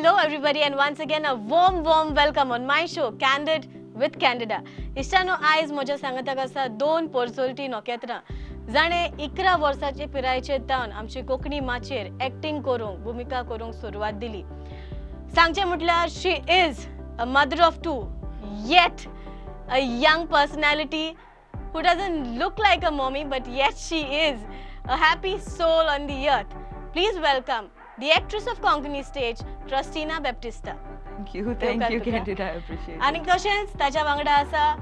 Hello, everybody, and once again, a warm, warm welcome on my show, Candid with Candida. इश्टानो आयज म्हज्या सांगताक आसा दोन पोरसोलटी नोकेत्रां जाणे इकरा वर्साचे पिरायेचे तावन आमची कोंकणी माचेर एक्टिंग करूंक भुमिका करूंक सुरवात दिली सांगचें म्हटल्यार she is a mother of two yet a young personality who doesn't look like a mommy, but yet she is a happy soul on the earth. Please welcome the actress of Konkani stage, Trustina Baptista. Thank you, thank you, तुका. Candid. I appreciate it. आणि तशेंच ताच्या वांगडा आसा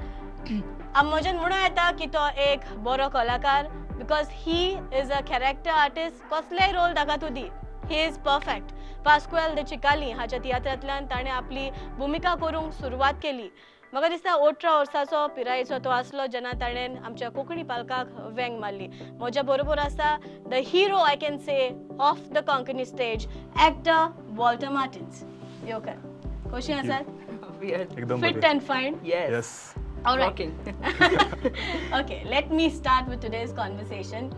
म्हज्यान म्हणूं येता की तो एक बरो कलाकार because he is a character artist कसलेय रोल ताका तूं दी he is perfect Pascoal de Chicalim हाच्या तियात्रांतल्यान ताणें आपली भुमिका करूंक सुरवात केली म्हाका दिसता अठरा वर्साचो पिरायेचो तो आसलो जेन्ना ताणें आमच्या कोंकणी पालकाक वेंग मारली म्हज्या बरोबर आसा the hero I can say of the Konkani stage actor Walter Martins येवकार कशी आसात and fine. yes. Yes All right. Rocking. okay, let me start with today's conversation.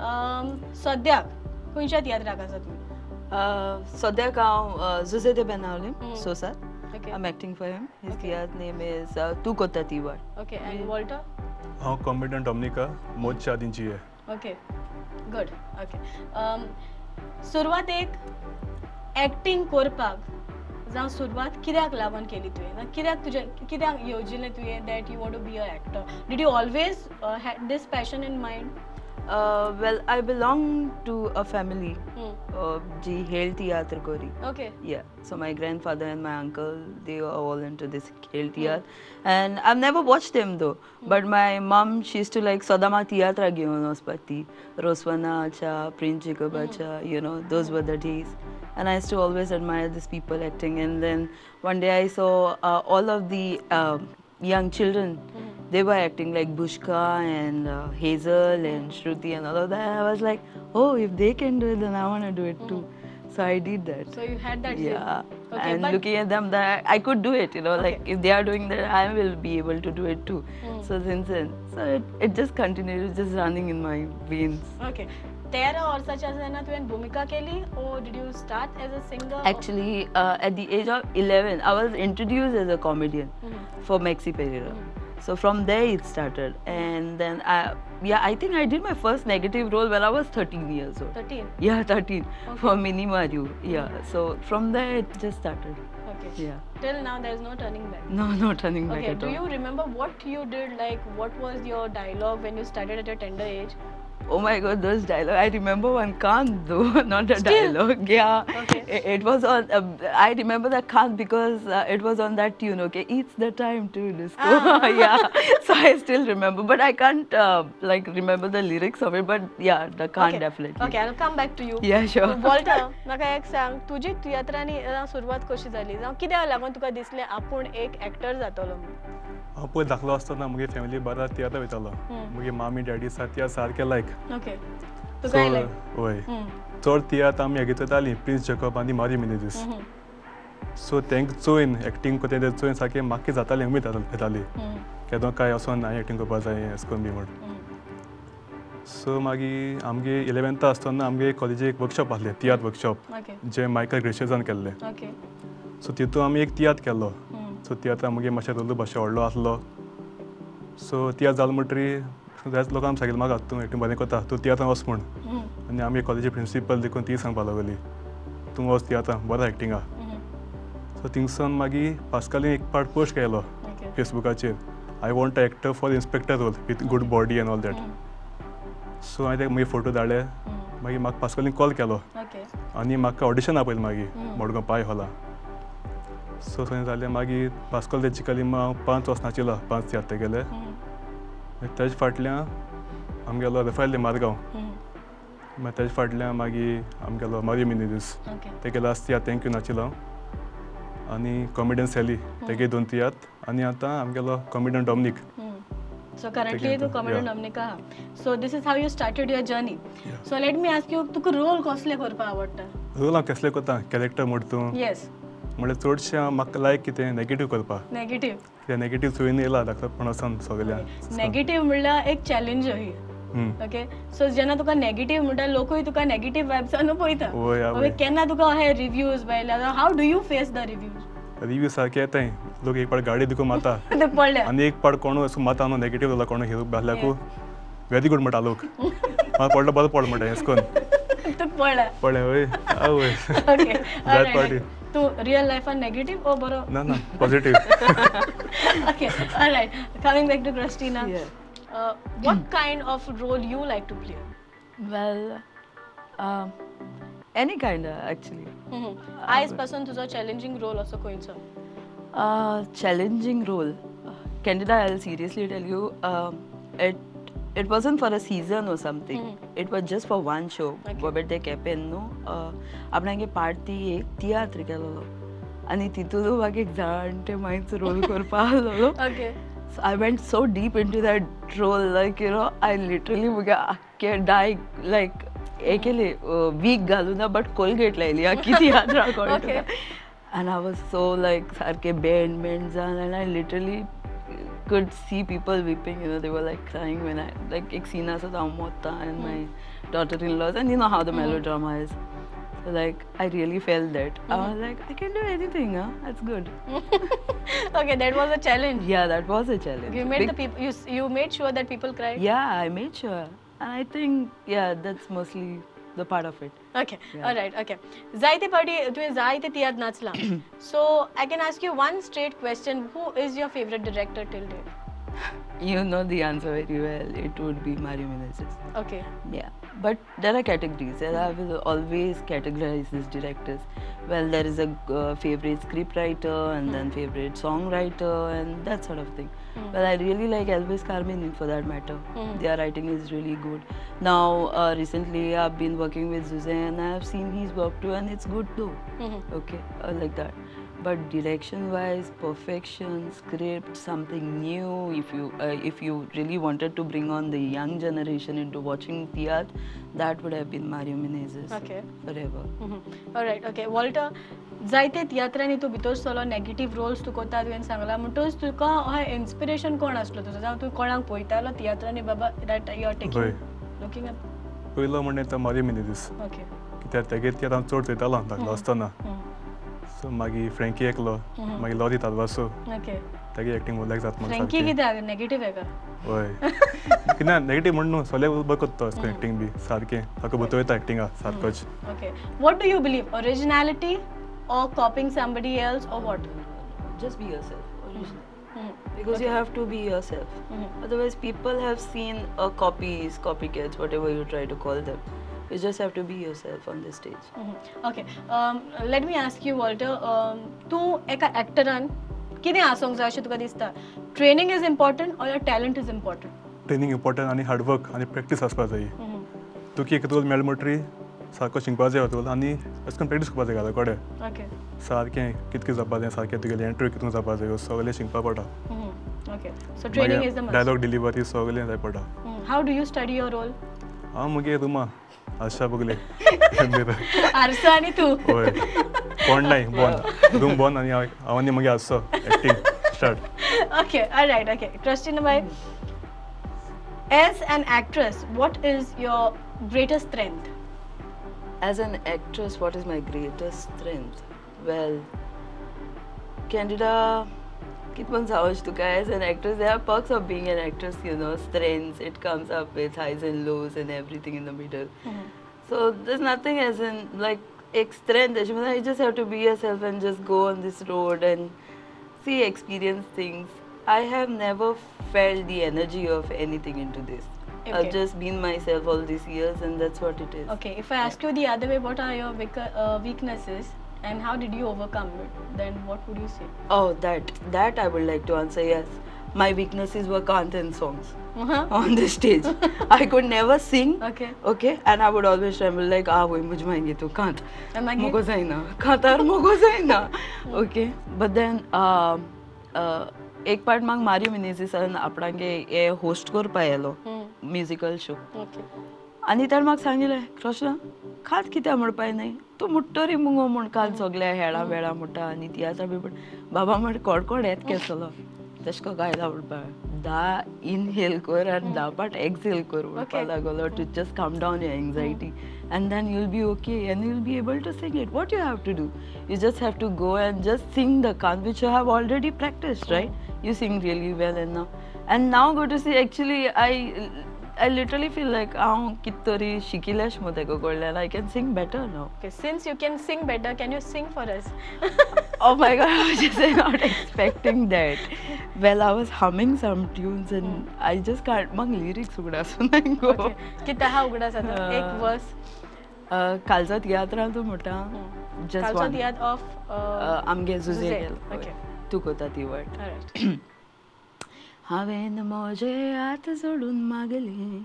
Um, सद्याक खंयच्या तियात्राक आसा तुमी uh, सद्याक हांव Juze de Benavlim, Mm. Okay I'm acting for him. His Okay. theatre name is uh, Tu Kota Tiwar. Okay and Walter हांव competent डॉमिनिका मोदच्या आदींची आहे ओके गुड ओके सुरवातेक एक्टिंग करपाक जावं सुरवात कित्याक लागून केली तुवें ना कित्याक तुजें कित्याक येवजिल्लें तुवें that you want to be a actor did you always had this passion in mind Uh, well, I belong to a family. of Uh, Ji Gori. Okay. Yeah. So my grandfather and my uncle, they are all into this Helti hmm. And I've never watched them though. Hmm. But my mom, she used to like Sodama Tiyatra Gyonospati, Roswana Acha, Prince Jacob hmm. Acha, you know, those were the days. And I used to always admire these people acting. And then one day I saw uh, all of the um, young children they were acting like Bushka and uh, Hazel and Shruti and all of that. I was like, oh, if they can do it, then I want to do it too. Mm. So I did that. So you had that. Yeah. Okay, and looking at them, that I could do it. You know, okay. like if they are doing that, I will be able to do it too. Mm. So since then, so it, it just continued, just running in my veins. Okay. Tara or such as Nath when Bhumika Kelly or did you start as a singer? Actually, uh, at the age of 11, I was introduced as a comedian mm -hmm. for Maxi Pereira. Mm -hmm. So from there it started, and then I, yeah, I think I did my first negative role when I was 13 years old. 13. Yeah, 13 okay. for Mini Maru. Yeah. So from there it just started. Okay. Yeah. Till now there is no turning back. No, no turning back okay. at do all. Do you remember what you did? Like, what was your dialogue when you started at your tender age? Oh my god, those dialogue. I remember one Kant though, not a Still? dialogue. Yeah. Okay. It, it was on, uh, I remember that Kant because uh, it was on that tune, okay? It's the time to disco. Ah. yeah. So I still remember, but I can't uh, like remember the lyrics of it, but yeah, the Kant okay. definitely. Okay, I'll come back to you. Yeah, sure. Walter म्हाका एक सांग तुजी तियात्रांनी सुरवात कशी जाली जावं कित्याक लागून तुका दिसलें आपूण एक एक्टर जातलो हांव पयलीं धाकलो आसतना म्हगे फॅमिली बारा तियात्र वयतालो. म्हगे मामी डॅडी आसा त्या सारके लायक हम्म, चड तियात्र आमी हेगे चयतालीं प्रिन्स जॅकब आनी मारी मिनेदीस. हम्म, सो तेंक चोयन एक्टींग कोते ते चोयन सारकें म्हाका जातालें उमेद येताली- केदो काय असोन हांवें एक्टींग करपा जाय एश कोन्न बी म्हूण. सो मागीर आमगे इलेवन्था आसतना आमगे कॉलेजीक एक वर्कशॉप आसलें तियात्र वर्कशॉप जे मायकल ग्रेशेजान केल्लें. सो तितून आमी एक तियात्र केल्लो सो तियात्रां मुगे मातशें रोलू मातशें व्हडलो आसलो सो तियात्र जालो म्हणटरी जायत लोकांक सांगिल्लें म्हाका तूं एक्टींग बरें करता तूं तियात्रां वच म्हूण. आनी आमी कॉलेजी प्रिंसिपल देखून ती सांगपा लागली तूं वच तियात्रां बरो एक्टिंगा. सो थिंगसून मागीर पास्कालीन एक पार्ट पोस्ट केलो फेसबुकाचेर I want actor for inspector role with good body and all that so हांवें तेका मागीर फोटो धाडले. मागीर म्हाका पास्कालीन कॉल. केलो आनी म्हाका ऑडिशन आपयलें मागीर. मडगांव पाय हॉला. सो थंय जालें मागीर पास्कॉल बेजिकली हांव पांच वर्सां नाचिलो पांच तियात्र गेले. मागीर तेजे फाटल्यान आमी गेलो रेफायल दे मारगांव हम्म. मागीर तेजे फाटल्यान मागीर आमी गेलो मारियो मिनिदीस ओके. तेगे लास्ट तियात्र थँक्यू नाचिलो. आनी कॉमिडियन सॅली तेगे दोन तियात्र आनी आतां आमी गेलो कॉमिडियन डॉमिनीक सो करंटली तू कॉमेडी yeah. डॉमिनिका आहा so this is how you started your journey so let me ask you Tuka role कसले करपाक आवडटा रोल हांव कसले करता? कॅरेक्टर म्हणटा तूं येस म्हणल्यार चडशें म्हाका लायक कितें नेगेटीव करपाक. नेगेटीव कित्याक नेगेटीव चोयन येयला वचोन सगल्यान नेगेटीव म्हणल्यार एक चॅलेंज ही. ओके सो जेन्ना तुका नेगेटीव म्हणटा लोकूय तुका नेगेटीव वायब्सांनू पळयता केन्ना तुका हे रिव्ह्यूज पळयले how do you face the reviews review सारके येताय. लोक एक पाट गाडी देखून माता पडले आनी एक पाट कोण असो माता न्हू नेगेटीव जाला कोण हिरो बासल्याकू वेरी गुड म्हणटा लोक. म्हाका पडलो बरो पड म्हणटा हेच कोन तुका पडले वय आवय. That party. तू रियल लायफान नेगेटीव ओ बरो ना ना positive okay all right coming back to christina Yeah. uh, what kind of role you like to play Well, um, any kind of actually. आयजपासून तुजो चॅलेंजिंग रोल असो खंयचो Uh, challenging role. Uh, Candida, I'll seriously tell you, um, it wasn't for a season or something. It was just for one show. Bobette Kepen, no. Uh, आपणागे party एक तियात्र केलेलो आनी तितून म्हाका एक जाणटे मागीर रोल करपा आसलेलो So I went so deep into that role, like you know, I literally मुगे डाय like हे केले वीक घालून ना बट कोलगेट लायली आख्खी तियात्रा Okay. and I was so like सारखे bend bend जावन and I literally could see people weeping. You know, they were like crying when I like Eksina Sadamota and my hmm. daughter-in-laws, and you know how the hmm. melodrama is. So like I really felt that. I hmm. was like, I can do anything. Huh? That's good. okay, that was a challenge. Yeah, that was a challenge. You made the people. You you made sure that people cried. Yeah, I made sure. And I think yeah, that's mostly the part of it. Okay alright okay जायते फावटी तुवें जायते तियात्र नाचला. So I can ask you one straight question who is your favourite director till date You know the answer very well. It would be Mario Menezes. Okay Yeah, but there are categories. and I will always categorize these directors. Well, there is a uh, favorite scriptwriter and then favorite songwriter and that sort of thing. Well, I really like Elvis Carmine for that matter. Their writing is really good. Now, uh, recently I've been working with Suzanne and I've seen his work too, and it's good too. Okay, uh, like that. But direction-wise, perfection, script, something new. If you uh, if you really wanted to bring on the young generation into watching theatre, that would have been Mario Menezes. Okay. Forever. Alright okay Walter जायते तियात्रांनी तूं भितर सरलो negative Rolls तूं कोता तुवें सांगला म्हणटच तुका हय इन्स्पिरेशन कोण आसलो तुजो जावं तूं कोणाक पळयतालो तियात्रांनी बाबा that you are. Taking looking पयलो म्हणणे तो मारियो मिनेदीस ओके कित्याक तेगे ती आतां चड चोयतालो धाकलो आसतना सो मागीर फ्रँकी एकलो मागीर लॉरी तालवासो ओके तेगे एक्टींग उल्लेख जाता म्हाका फ्रँकी. कित्याक नेगेटीव आहे का हय कित्याक नेगेटीव म्हण न्हू सगळे बरें कोत्ता असो एक्टींग बी सारकें ताका बतयता एक्टिंगा सारकोच Okay. What do you believe? Originality or copying somebody else or what? Just be yourself. Original. Mhm. Because you have to be yourself. Mhm. Otherwise, people have seen uh, copies, copycats, whatever you try to call them. You just have to be yourself on the stage. Mhm. Okay. Um, let me ask you, Walter. Um, तूं एका एक्टरान कितें आसूंक जाय अशें तुका दिसता training is important or talent is important training important आनी hard work आनी प्रॅक्टीस आसपा जाय तुका एक रोल मेळ म्हणटरी सारको शिकपा जाय रोल आनी अशें करून प्रॅक्टीस करपा जाय घाला ओके सारकें कितकें जावपा जाय सारकें तुगेलें एंट्री कितून जावपा जाय सगळें शिकपा पडटा डायलॉग डिलिव्हरी सगळें जाय पडटा how do you study your role हांव मुगे रुमा. आशा बगले आरसा आनी तूं हय कोण नाय बॉन रूम बॉन आनी हांव हांव आनी मागीर आसो acting start okay all right okay christina bhai as an actress what is your greatest strength As an actress, what is my greatest strength? Well, Candida, Kitman to as an actress, there are perks of being an actress, you know, strengths, it comes up with highs and lows and everything in the middle. Mm -hmm. So there's nothing as in like extreme. you just have to be yourself and just go on this road and see, experience things. I have never felt the energy of anything into this. Okay. I've just been myself all these years and that's what it is. Okay, if I ask yeah. you the other way, what are your uh, weaknesses? and how did you overcome it? Then what would you say? Oh that that i would like to answer yes. My weaknesses were kantan songs uh-huh. on the stage. I could never sing okay. okay? And i would always tremble like ah wo, mujh mahenge to kant mogo zaina kantar mogo zaina okay. But then um, uh, uh, એક part માં મારી musician આપણા કે એ host કર પાયેલો musical show आनी ताणें म्हाका सांगिल्लें कृष्णा खात कित्याक म्हणपाय न्हय तूं मुट्टोरी मुगो म्हूण काल सगल्या हेळा वेळा म्हणटा आनी ती आतां बी म्हण बाबा म्हण कोड कोड येत केसलो. तेश को गायला म्हणपा धा इनहेल कर आनी धा पाट एक्सेल कर म्हणपा Okay. लागलो. To just calm down your anxiety and then you'll be okay and you'll be able to sing it what you have to do you just have to go and just sing the कान which you have already practise right you sing really well and now and now go to see actually I I literally feel like हांव कित तरी शिकिल्लेश मो तेका कडल्यान I can sing better now Okay, since you can sing better, can you sing for us? Oh my god, I was just not expecting that. Well, I was humming some tunes and I just can't. Mang lyrics उगडा सुनाय गो okay. किती हा उघडा जाता Uh, एक वर्स कालचा तियात्रां तूं म्हणटा जस्ट कालचो दियात ऑफ आमगे झुजे झुजे, okay. तूं कोता ती वर्ड हांवेन म्हजे हात जोडून मागले.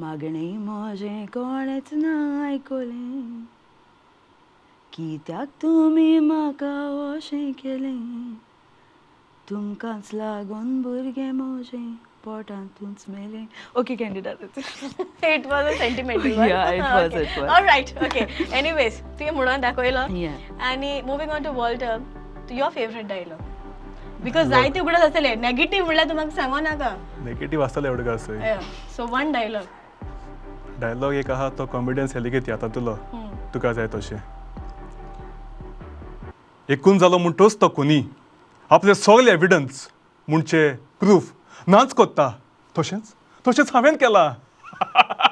मागणे म्हजें कोणेच ना आयकलें कित्याक तुमी म्हाका अशें केलें. तुमकांच लागून भुरगें म्हजें पोटांतूच मेलें. Okay candidate it was a sentimental right okay anyways तुवें म्हणून Yeah. आणि moving on to Walter your favourite dialogue because जायते उगडत आसतले नेगेटिव्ह म्हणल्यार तुम्हाला सांगो नाका. नेगेटिव्ह आसतलें एवढं कसं सो वन डायलॉग डायलॉग एक आहा तो कॉमिडियन्स हेलिकेत येता तुलो. तुका जाय तशें एकूण जालो म्हूण तोच तो कोणी. आपले सगळे एविडन्स म्हणचे प्रूफ नाच कोत्ता. तशेंच तशेंच हांवें केला.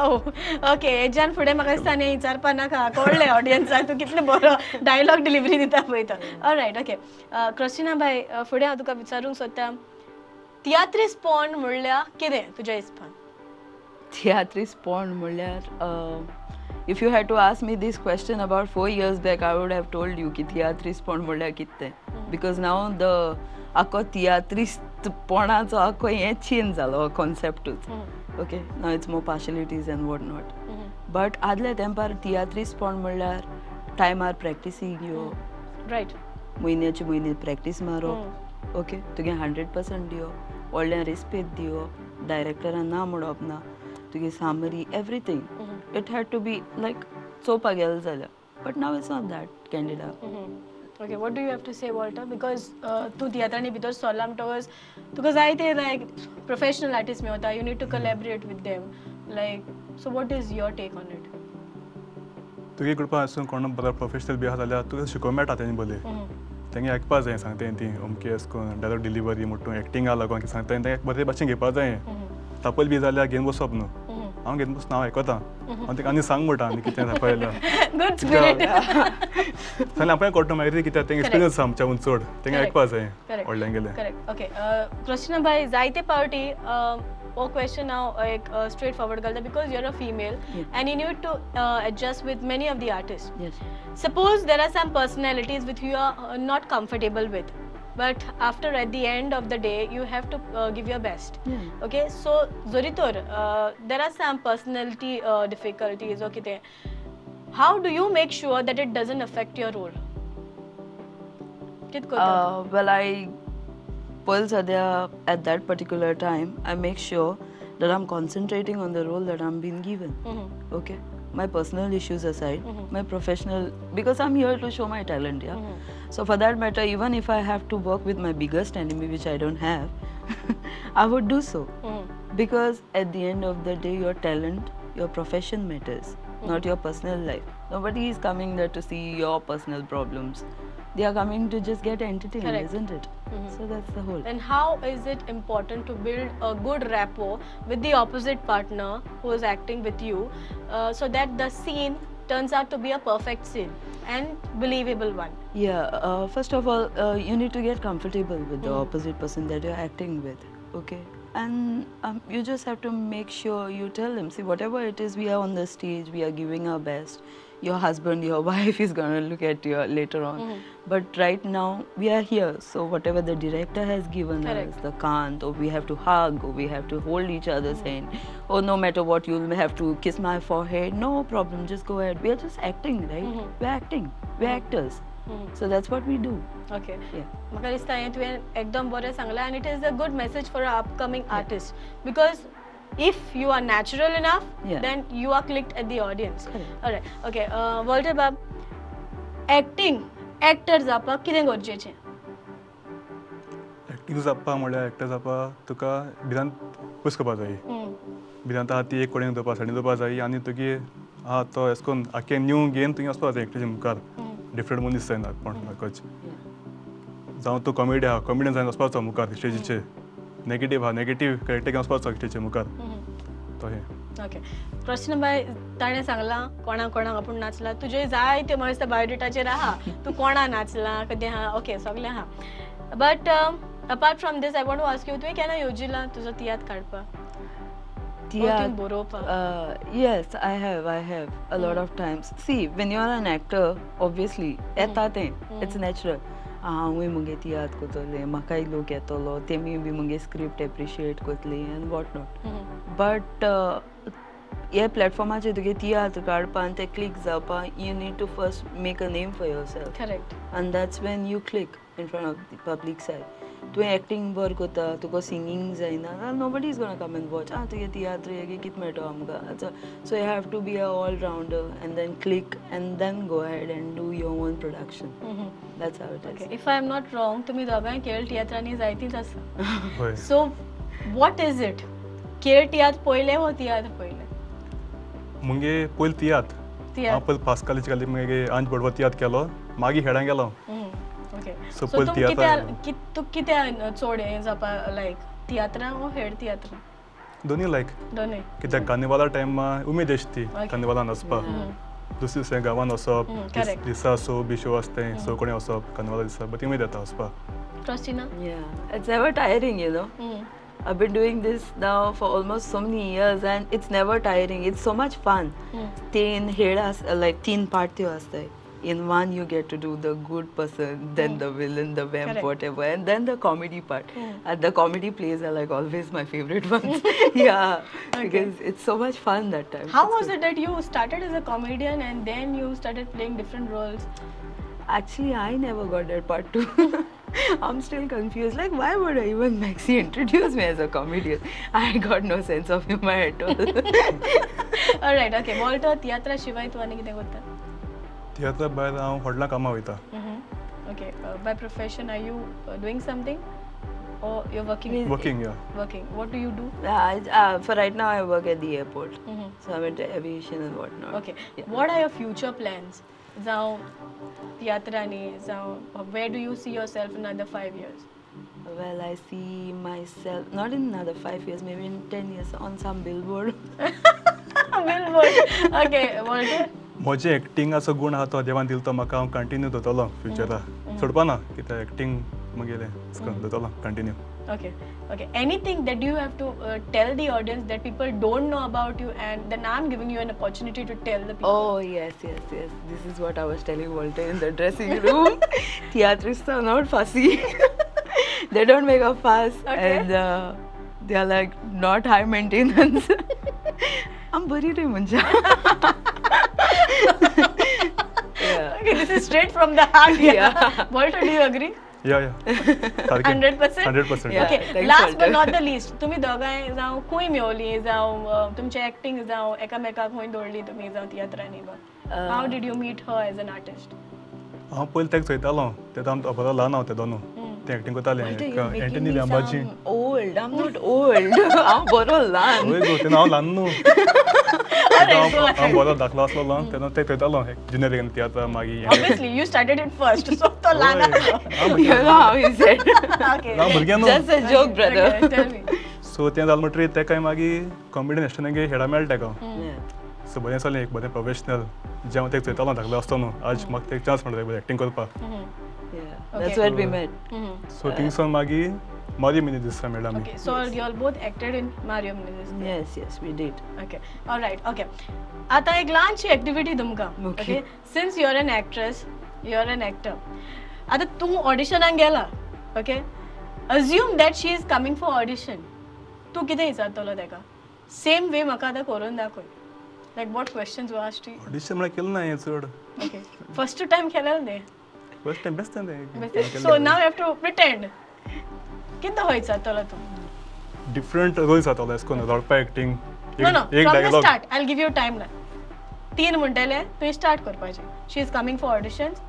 ओके हेज्यान फुडें म्हाका दिसता न्ही विचारपा नाका कळ्ळें ऑडियन्साक तूं कितले बरो डायलॉग डिलिव्हरी दिता पळय तो all right okay Christina bye uh, फुडें हांव तुका विचारूंक सोदता तियात्रीस पोंड म्हणल्यार कितें तुज्या हिसपान theatris porn म्हणल्यार if you had to ask me this question about four years back I would have told you की थियात्रीस पोण म्हणल्यार कितें बिकॉज नाव द आख्खो तियात्रीस्त पोणाचो आख्खो हें चेंज जालो कॉन्सेप्टूच okay now it's more partialities and what not but आदल्या तेंपार तियात्रीस पोण म्हणल्यार टायमार प्रॅक्टिसीक यो रायट म्हयन्याचे म्हयने प्रॅक्टीस मारप ओके तुगे हंड्रेड पर्संट दिवप व्हडल्या रिस्पेद दिवप डायरेक्टरान ना म्हणप ना तुगे सामरी everything it had to be like चोवपाक गेलो जाल्यार but now it's not that candid okay what do you have to say Walter because तूं तियात्रांनी भितर सरला म्हणटकच तुका जायते like professional artist Mewat you need to collaborate with them like so what is your take on it तुगे कडपा आसून कोण बरो प्रोफेशनल बी आहा जाल्यार तुका शिकोवंक मेळटा तेंचे बोले तेंगे आयकपा जाय सांगता ती. अमकी अशें करून डायलॉग डिलिव्हरी म्हणटून एक्टिंगा लागून सांगता तें बरे भाशेन घेवपा जाय तापयल बी जाल्यार घेवन बसप न्हू हांव घेवन बसून हांव आयकता हांव तेका आनी सांग म्हणटा आनी कितें स्पिरिट जाल्यार आपणें कोट्टा मागीर कित्याक? तेंगे एक्सपिरियन्स आसा आमच्या चड तेंगे. आयकपा जाय. व्हडल्यान गेले. करेक्ट ओके कृष्णा भाई जायते पावटी हो क्वेश्चन हांव एक स्ट्रेट फॉरवर्ड घालता because you're uh female. And you need to adjust with many of the artist there are some personalities with you are uh, not comfortable with, but after at the end of the day you have to uh, give your best mm. okay so zoritor uh, there are some personality uh, difficulties okay there. how do you make sure that it doesn't affect your role uh, well i pulls are there at that particular time i make sure that i'm concentrating on the role that i'm being given mm -hmm. okay my personal issues aside, Mhm. my professional, because I'm here to show my talent, yeah. So for that matter, even if I have to work with my biggest enemy, which I don't have, I would do so. Mhm. Because at the end of the day, your talent, your profession matters, not your personal life. Nobody is coming there to see your personal problems. They are coming to just get entertained, Correct. isn't it? So that's the whole. Then how is it important to build a good rapport with the opposite partner who is acting with you, uh, so that the scene turns out to be a perfect scene and believable one? Yeah, uh, first of all, uh, you need to get comfortable with the opposite person that you're acting with, okay? And um, you just have to make sure you tell them, see, whatever it is, we are on the stage, we are giving our best your husband, your wife is going to look at you later on. Mm -hmm. But right now, we are here. So whatever the director has given Correct. us, the kant, or we have to hug, or we have to hold each other's hmm. hand, or no matter what, you'll have to kiss my forehead. No problem, just go ahead. We are just acting, right? Mm -hmm. We're acting. We're hmm. actors. Mm -hmm. So that's what we do. Okay. Yeah. Sangla and it is a good message for our upcoming yeah. artists because if you are natural enough Yeah. Then you are clicked at the audience Correct. Okay Walter बाब acting actor जावपाक कितें गरजेचें एक जावपा म्हणल्यार एकटें जावपा तुका भिरांत पयस करपा जाय. भिरांत आहा ती एक कडेन दवरपा सायडीन दवरपा जाय आनी तुगे आहा तो एश कोन्न आख्खें न्यू घेवन तुवें वचपा जाय एकटेचे मुखार. डिफरंट मनीस जायना कोण दाखोवच जावं तूं कॉमेडी आहा कॉमेडियन जावन वचपाचो मुखार स्टेजीचेर नेगेटीव आहा नेगेटीव कॅरेक्टर वचपाचो स्टेजीचे मुखार. तो हें. ओके प्रश्न बाय ताणें सांगलां कोणाक कोणाक आपूण नाचला. तुजे जायते म्हाका दिसता बायोडेटाचेर आहा तूं कोणा नाचला कधी आहा ओके सगलें आहा but apart from this I want to ask you तुवें केन्ना येवजिला तुजो तियात्र काडपाक Uh, yes, I have. I have a lot of times. See, when you're an actor, obviously, येता तें. it's natural. हांवूय मुगे तियात्र कोतोलें म्हाकाय लोक येतलो तेमी बी मुगे स्क्रिप्ट एप्रिशिएट कोतली एंड वॉट नॉट. बट हे प्लॅटफॉर्माचेर तुगे काडपा आनी ते क्लिक जावपा you need to first make a name for yourself correct that's when you click in front of the public side. तुवें एक्टींग बर कोता तुका सिंगींग जायना. Nobody is gonna come and watch आं तुगे तियात्र हेगे कित मेळटो आमकां. So you have to be a all rounder and then click and then go head and do your own production that's how it is if I am not wrong तुमी दोगांय खेळ तियात्रांनी जायतींच आसा सो वॉट इज इट खेळ तियात्र पयले हो तियात्र पयले मुगे पयलीं तियात्र. हांव पयलीं पास कॉलेज घाली मुगे आंज बडबो तियात्र केलो. मागीर हेडां गेलो. ओके सो तुम तियात्र कित्या तुक कित्या चोड हें जावपा लायक तियात्रां वो हेड तियात्रां? दोनी लायक दोनूय कित्याक कार्निवाला टायमा उमेद आसती Okay. कार्निवालान वचपा दुसरे दुसऱ्या गांवान वचप दिस- सो बी शो आसताय सो कोणें वचप कार्निवाला दिसा बट उमेद येता वचपा ट्रस्टिना yeah. It's never tiring you know. I've been doing this now for almost so many years and it's never tiring. It's so much fun. Teen hedas like teen party astai. in one you get to do the good person, then mm. the villain, the vamp, Correct. whatever, and then the comedy part. Mm. The comedy plays are like always my favorite ones. yeah, okay. because it's so much fun that time. How it's was good. it that you started as a comedian and then you started playing different roles? Actually, I never got that part too. I'm still confused. Like, why would I even Maxi introduce me as a comedian? I got no sense of humor at all. all right, okay. Walter, Tiatra, Shivai, Tuanigide Gotta कितें करता? तियात्रा भायर हांव व्हडला कामां वयता Okay. Uh, by profession, are you uh, doing something? Or you're working? With- working या Working. What do you do? I, uh, for right now, I work at the airport. Mhm. So I'm into aviation and whatnot. Okay. Yeah. What are your future plans? जावं तियात्रांनी जावं where do you see yourself in another five years? Well, I see myself not in another five years, maybe in ten years on some billboard. Billboard. Okay, Walter. म्हजे acting असो गूण आहा तो देवान दिलो तो म्हाका हांव कंटिन्यू दवरतलो फ्युचरा सोडपा ना कित्याक एक्टिंग म्हगेले दवरतलो continue okay okay anything that you have to tell the audience that people don't know about you and then I am giving you an opportunity to tell the oh yes yes yes this is what I was telling Walt in the dressing room tiatrist are not fussy they don't make a fuss and they are like not high maintenance आम बरी रे म्हणजे yeah. Okay, this is straight from the heart. Yeah. Walter, do you agree? Yeah yeah hundred percent hundred percent Yeah. Okay thanks, last but. Not the least तुम्ही दोगांय जावं खूंय मेवली जावं तुमचे acting जावं एकामेकाक खूंय दवरली तुमी जावं तियात्रांनी Uh, how did you meet her as an artist हांव पयलीं तेका चोयतालो तें आमकां बरो ल्हान हांव ते दोनू ते एक्टिंग करतालें एंटनी me लिंबाची sound old. I'm not old. I'm boro lan. हय गो हांव ल्हान न्हू तेन्ना हांव हांव बरो धाकलो आसलो तेन्ना ते थंयतालो जुनियर तियात्र मागीर obviously you started it first so तो ल्हान आसलो you know how he said. Okay हांव भुरगें न्हू Just a joke, brother. Tell me so तें जालें म्हणटरी तेका मागीर कॉमेडी एस्टनागे हेडा मेळ्ळा तेका. सो बरें जालें एक बरें प्रोफेशनल जें हांव तेका चोयतालो धाकलो आसतो न्हू आज म्हाका तेका चान्स मेळटा एक्टिंग करपाक. Okay. सो थिंगसून मागीर मिनी दिसता मेळ्ळा आमी okay so you all both acted in Mario Menezes Yes, yes, we did. Okay alright okay आतां एक ल्हानशी एक्टिविटी तुमकां Okay. Okay since you are an actress you are an actor आतां तूं ऑडिशनाक गेला okay assume that she is coming for audition तूं कितें विचारतलो ताका सेम वे म्हाका आतां करून दाखय लायक वॉट क्वेश्चन्स वा टी ऑडिशन म्हळ्यार केलें ना हें चड ओके फर्स्ट टायम केलेलें तें first time best so now have to pretend कितें हो विचारतलो तूं? डिफरंट रोल्स जातालो एश कोन्न रडपा एक्टिंग नो नो एक dialogue start I give you time ना तीन म्हणटले तुवें स्टार्ट करपाचें she is coming for auditions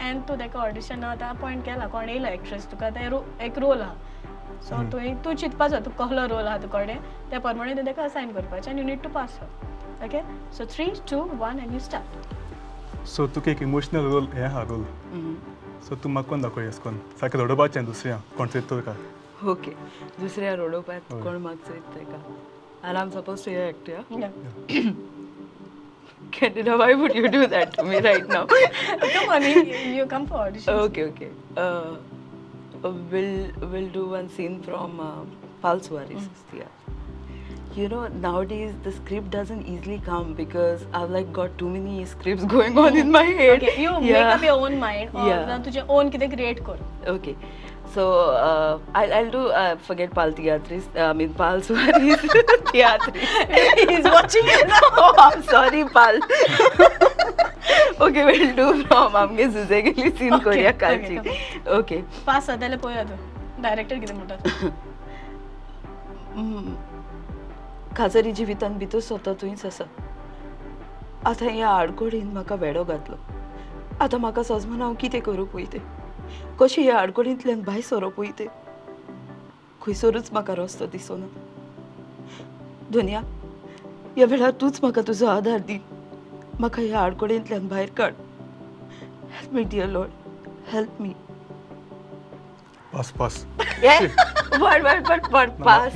and तूं ताका ऑडिशन आतां अपॉयंट केला. कोण येयला एक्ट्रेस तुका? आतां रो- एक रोल आहा सो तुवें तूं चिंतपाचो तूं कसलो रोल आहा तुजे कडेन त्या प्रमाणे तुवें ताका असायन करपाचें आनी you need to pass okay so three two one and you start so तुका एक इमोशनल रोल हे आहा रोल. सो तूं म्हाका कोण दाखय येस कोन सारकें रडोवपाचें दुसऱ्या. कोण चोयत काय ओके दुसऱ्या रोडोपात. कोण म्हाका चोयत तेका and I'm supposed to act, yeah? Candida, why would you do that to me right now? Come on, you, you come for audition. okay, okay. Uh, uh, we'll we'll do one scene from uh, Pal Suarez. Yeah. You know, nowadays the script doesn't easily come because I've like got too many scripts going on in my head. Okay, you make Yeah. up your own mind or Yeah. ना तुझे own कितें create कर. Okay. So uh, I'll, I'll do uh, forget Pal Theatris. I mean Pal Suarez Theatris. He's watching you now. oh, I'm sorry, Pal. okay, we'll do from आमगे झुजेगेली scene Okay, करूया okay, कालची okay pass जाताले पळया तूं. Director कितें म्हणटा. खाजरी जिवितान भितर स्वता तुयच आसा आतां ह्या आडकोडीन म्हाका वेडो घातलो. आतां म्हाका सजमान हांव कितें करूं पळय कशी ह्या आडकोडींतल्यान भायर सरप पळय खंयसरूच म्हाका रस्तो दिसना. दुनिया ह्या वेळार तूंच म्हाका तुजो आदार दी. म्हाका ह्या आडकोडींतल्यान भायर काड. Help me dear lord help me Pass, pass. Yeah? what, what, what, what, pass?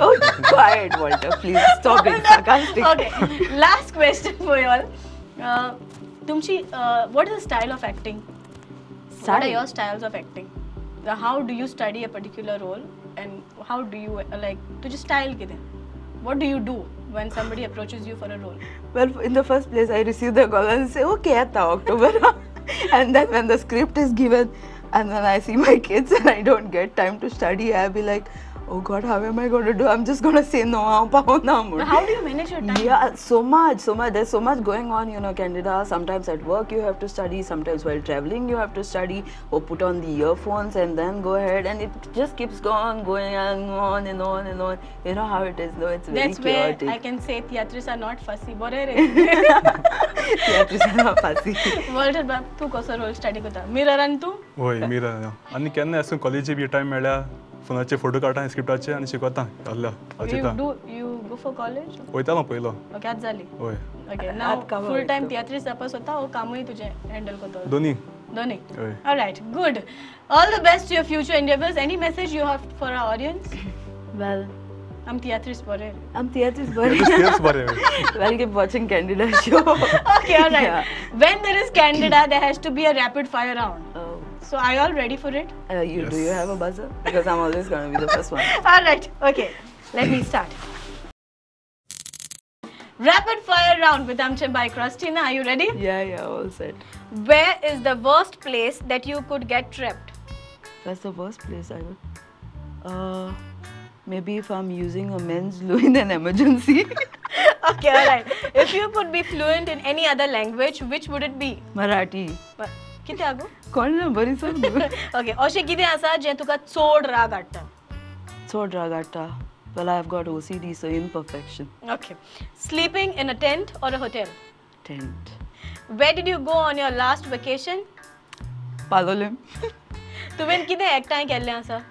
Oh, quiet, Walter. Please stop being sarcastic. Okay. Last question for you all. Uh, Tumchi, uh, what is the style of acting? Style? What are your styles of acting? The, how do you study a particular role and how do you uh, like to just style kide? What do you do when somebody approaches you for a role? Well, in the first place, I receive the call and say, okay, at the October. and then when the script is given, and then I see my kids and I don't get time to study, I'll be like, oh God, how am I going to do? I'm just going to say no. I'm pound Now, how do you manage your time? Yeah, so much, so much. There's so much going on, you know, Candida. Sometimes at work you have to study, sometimes while traveling you have to study, or put on the earphones and then go ahead, and it just keeps going, going and on and on and on. You know how it is, no? It's very That's where chaotic. I can say theatrists are not fussy. बरे रे. Theatricana fussy. वर्ल्डर बाब तू कसो role study करता mirror आणि तू होय मिरा आनी केन्ना अशें कॉलेजी बी टायम मेळ्ळ्या फोनाचे फोटो काडटा स्क्रिप्टाचे आनी शिकवता आहल्या you वाचिता do you go for college वयतालो पयलो ओके आज जाली होय ओके नाव आत फुल टाइम वयता. तियात्रीस जावपा स्वता हो कामूय तुजें हँडल करता दोनी दोनी good. All the best to your future endeavors. Any message you have for our audience? Well, I'm theatrist bore. I'm theatric buddy. Skills बरे well, keep watching Candida show. Okay, alright. Yeah. When there is candida, there has to be a rapid fire round. Oh. So are you all ready for it? Uh, you do you have a buzzer? Because I'm always gonna be the first one. Alright, okay. Let me start. Rapid fire round with Amche by Christina. Are you ready? Yeah, yeah, all set. Where is the worst place that you could get trapped? That's the worst place I would. Uh, maybe if I'm using a men's loo in an emergency. Okay, alright. If you could be fluent in any other language, which would it be? Marathi. किती आगो कोण ना बरी सांग okay अशें कितें आसा जें तुका चड राग हाडटा चड राग हाडटा Well, I've got OCD, so imperfection. Okay sleeping in a tent or a hotel Tent. Where did you go on your last vacation Palolem. तुवें कितें एकठांय केल्लें आसा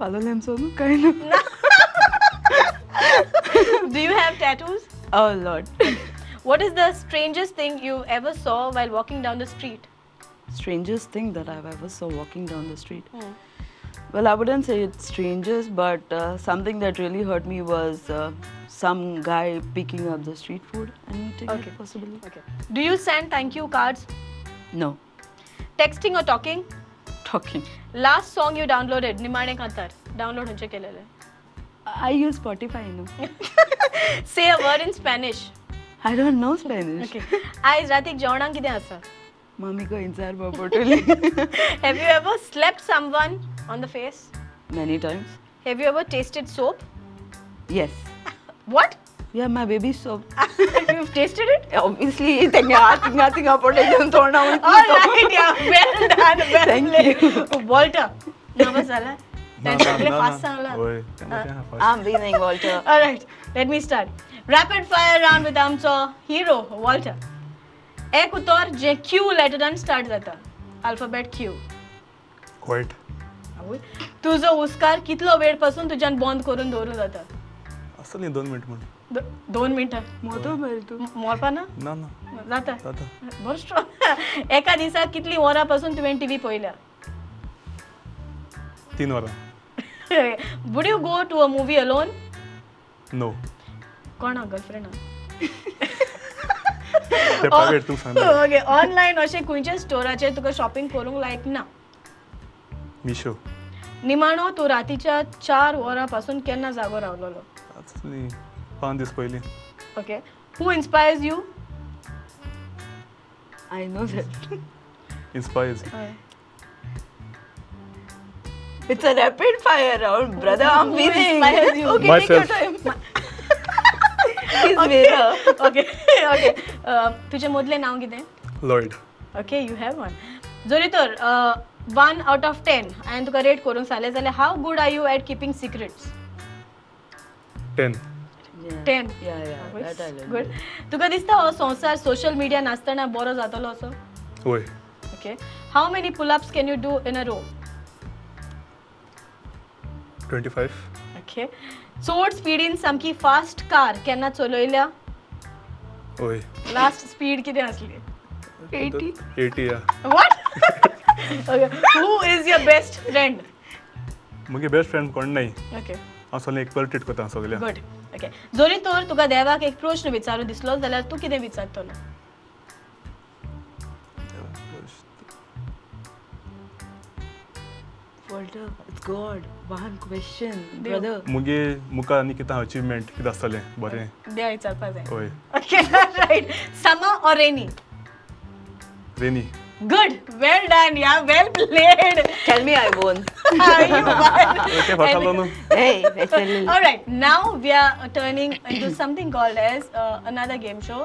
Palolem सोनू काय ना. Do you have tattoos Oh Lord. What is the strangest thing you ever saw while walking down the street? strangest thing that I've ever saw walking down the street. Hmm. Well, I wouldn't say it's strangest, but uh, something that really hurt me was uh, some guy picking up the street food and eating okay. it possibly. Okay. Do you send thank you cards? No. Texting or talking? Talking. Last song you downloaded, Nimane Kantar. Download kelele. I use Spotify, no. say a word in Spanish. I don't know Spanish. Okay. I Ratik Jordan ki hasa? Mummy ko inzar babotoli. Have you ever slapped someone on the face? Many times. Have you ever tasted soap? Yes. What? Yeah, my baby soap. You've tasted it? Obviously, tenga tinga tinga protection thorna All right, yeah. Well done. Well Thank played. you. Walter. Nervous झाला? त्यांच्याकडे fast सांगला. होय तेन्ना तें आहा fast. I'm winning, Walter. All right. Let me start. Rapid fire round with आमचो hero Walter. एक उतर जे Q लेटरान स्टार्ट जाता. Alphabet Q. Quiet. आवय. तुझो उस्कार कितलो वेळपासून तुज्यान बंद करून दवरूं जाता? असली दोन मिनट म्हण दो- दोन मिनटां. मोठो मेळ तू. मोरपा ना? ना ना. जाता. जाता. बरो स्ट्रॉंग एका दिसाक कितली वरां पासून तुवें टीव्ही पळयल्या तीन वरां. Would you go to a movie alone no कोणा गर्लफ्रेंडा ते प्रायवेट तू सांग. ओके ऑनलायन अशें खंयच्या स्टोराचेर तुका शॉपिंग करूंक लायक ना? मिशो निमाणो तूं रातीच्या चार वरां पासून केन्ना जागो रावलेलो? पांच दीस पयलीं okay who inspires you I know that inspires it's a rapid fire round brother I am Who winning inspires you? Okay take your Myself. Okay okay तुजें मदलें नांव कितें? Lloyd okay you have one जरी तर one out of ten हांवें तुका rate करूंक सांगलें जाल्यार how good are you at keeping secrets ten ten. Good तुका दिसता हो संवसार सोशल मिडिया नासतना बरो जातलो असो? वय okay how many pullups can you do in a row twenty five okay चड स्पिडीन सामकी फास्ट कार केन्ना चलयल्या वय लास्ट स्पीड कितें आसली Eighty. Eighty yeah what okay who is your best friend मुगे बेस्ट फ्रेंड कोण नाही? ओके हांव सगळें एक ट्रीट करता सगळ्या गुड ओके जरी तर तुका देवाक एक प्रश्न विचारू दिसलो जाल्यार तूं कितें विचारतलो It's God. One question, Dev. brother. मुगे मुखार आनी कितें अचिवमेंट कितें आसतलें बरें देव विचारपा जाय वय okay right summer or rainy rainy good well done yeah well played Tell me I won. Okay फसालो न्हू hey, let's tell you. All right, now we are turning into something called as uh, another game show.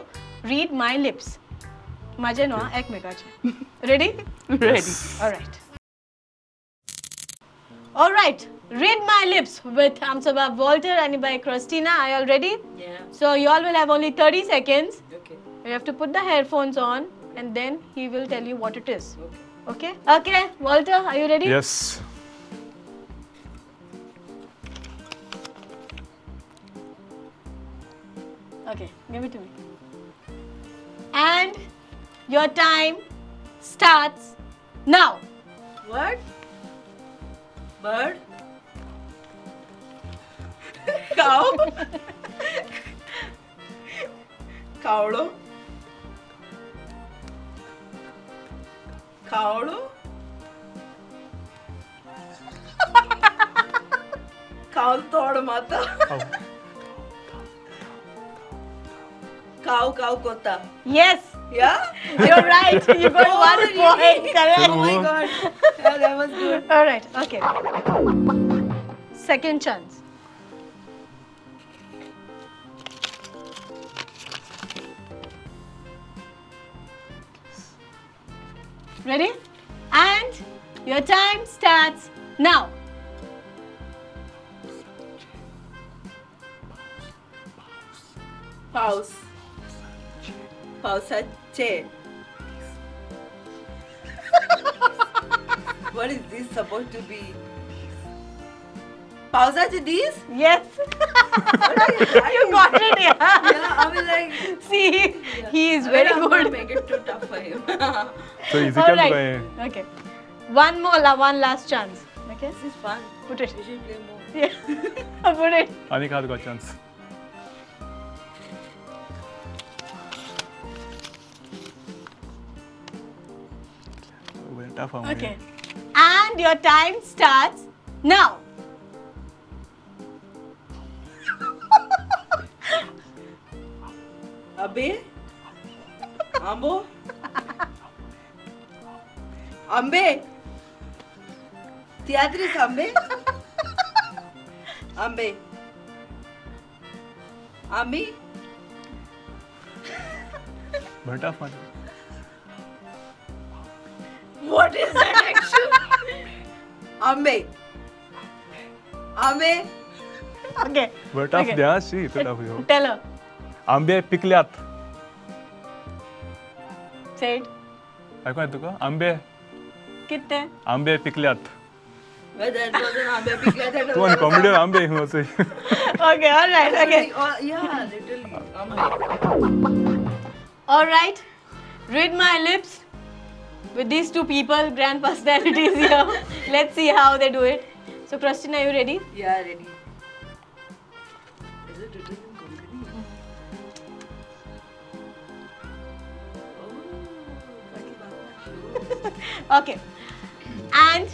Read my lips. माझे आं, एकमेकाचे ready Ready. All right. All right. Read my lips with Hamsabab Walter and by Christina. Are you all ready? Yeah. So you all will have only 30 seconds. Okay. You have to put the headphones on and then he will tell you what it is. Okay. Okay. Okay. Walter, are you ready? Yes. Okay, give it to me. And your time starts now. What? Bird. Cow. Cowlo. Cowlo. Cow thought mother. Cow cow kota. Yes. Yeah. You're right. You got oh, one point. Correct. Oh my god yeah, that was good. All right, okay. Second chance. Ready? And your time starts now. Pause. Pause. Pause. Pause. What is this supposed to be? Pausa to these? Yes. you got it, yeah. yeah, I mean, like. See, yeah. he is I very mean, good. make it too tough for him. so easy All right. Okay. One more, la, one last chance. Okay. This is fun. Put it. We should play more. Yeah. Put it. Anika has got chance. Tough okay. And your time starts now. अबे? आंबो आंबे तियात्रीस आंबे आंबे आम्ही? Tough What is that action? आंबे आंबे Okay. But tough Okay. द्या शी तो टफ यो Tell her. आंबे पिकल्यात Say it. ऐकू तुका आंबे कितने? आंबे पिकल्यात wasn't आंबे पिकले that तू आणि कॉमेडी आंबे हिंग असे Okay, all right, okay. Oh, yeah, literally. With these two people, grand personalities here. Let's see how they do it. So, Prashtina, are you ready? Yeah, ready. Is it written in Konkani? Oh, okay. And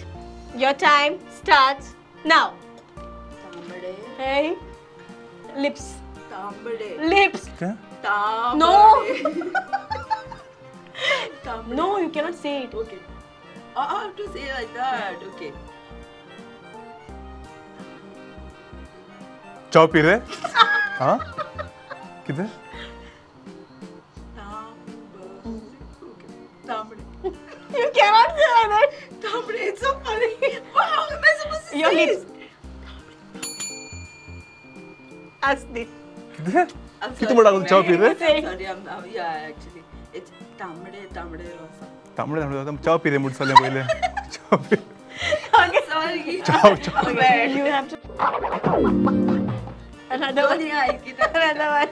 your time starts now. Tambade. Hey. Lips. Tambade. Lips. Tambade. No. तांबडे. No, you cannot say it. Okay. Oh, I have to say like that. Okay. चाव P रे हाँ किधर तांबडे. Okay. तांबडे. You cannot say that. तांबडे. It's so funny. What how am I supposed to Your say lips. it? Ask this. किधर I'm किती sorry. मोठा चाव P ray Say. I'm sorry. I'm, I'm yeah. Actually, it's तांबडे तांबडे रसा. तांबडे तांबडे तांबडे चाव पी रे मुठ चालले पहिले चाव पी Okay. Sorry. चाव चाव Okay, you have to. Another Don't one. yeah, I get it. Another one.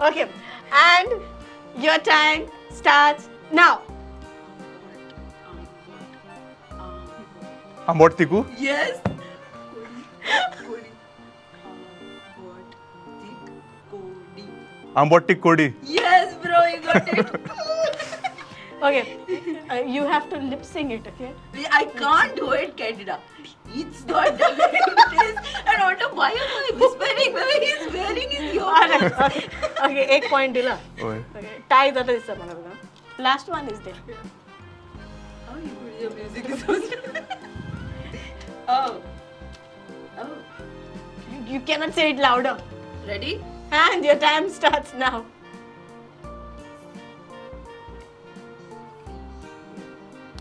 okay, and your time starts now. आंबट Tiku Yes. Ambotic Kodi. Yes, bro, you got it. okay, uh, you have to lip sing it, okay? I can't do it, Candida. It's not the way it is. And a why am I whispering when he's wearing his ah, yoga? okay, okay, ek point dila. Okay. Oh, okay. Tie that is the Last one is there. Yeah. Oh, you, your music is so Oh. You, you cannot say it louder. Ready? And your time starts now.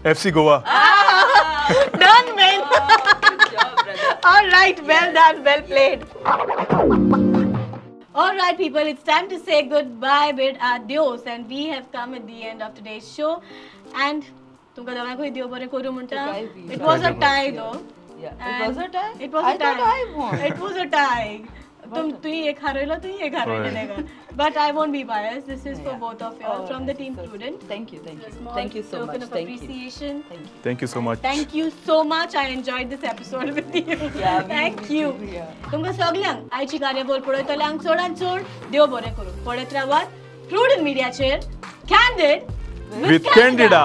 FC Goa Done, man. Oh, good job, brother. All right, well done, well played. All right, people, it's time to say goodbye, bid adios, and we have come at the end of today's show. And तुमका दोघांक देव बरें करूं म्हणटा काय बी. It was a काय tie though. Yeah. It was a tie? It was I a tie. thought I won. It was a tie. तुम तुही एक हारवलं तुही एक हारवलं नाही का But I won't be biased. This is for Yeah. both of you all All from the right. team So, Prudent. Thank you, thank A you. small Thank you so token much. of Thank you. appreciation. Thank you. Thank you so much Thank you so much. I enjoyed this episode with you. Yeah, we- Thank we you. too, yeah. तुमकां सगल्यांक आयची कार्यावळ पळयतल्यांक चडांत चड देव बरें करूं पळयत रावात प्रुडंट मिडियाचेर कॅन्डिड विथ कॅन्डिडा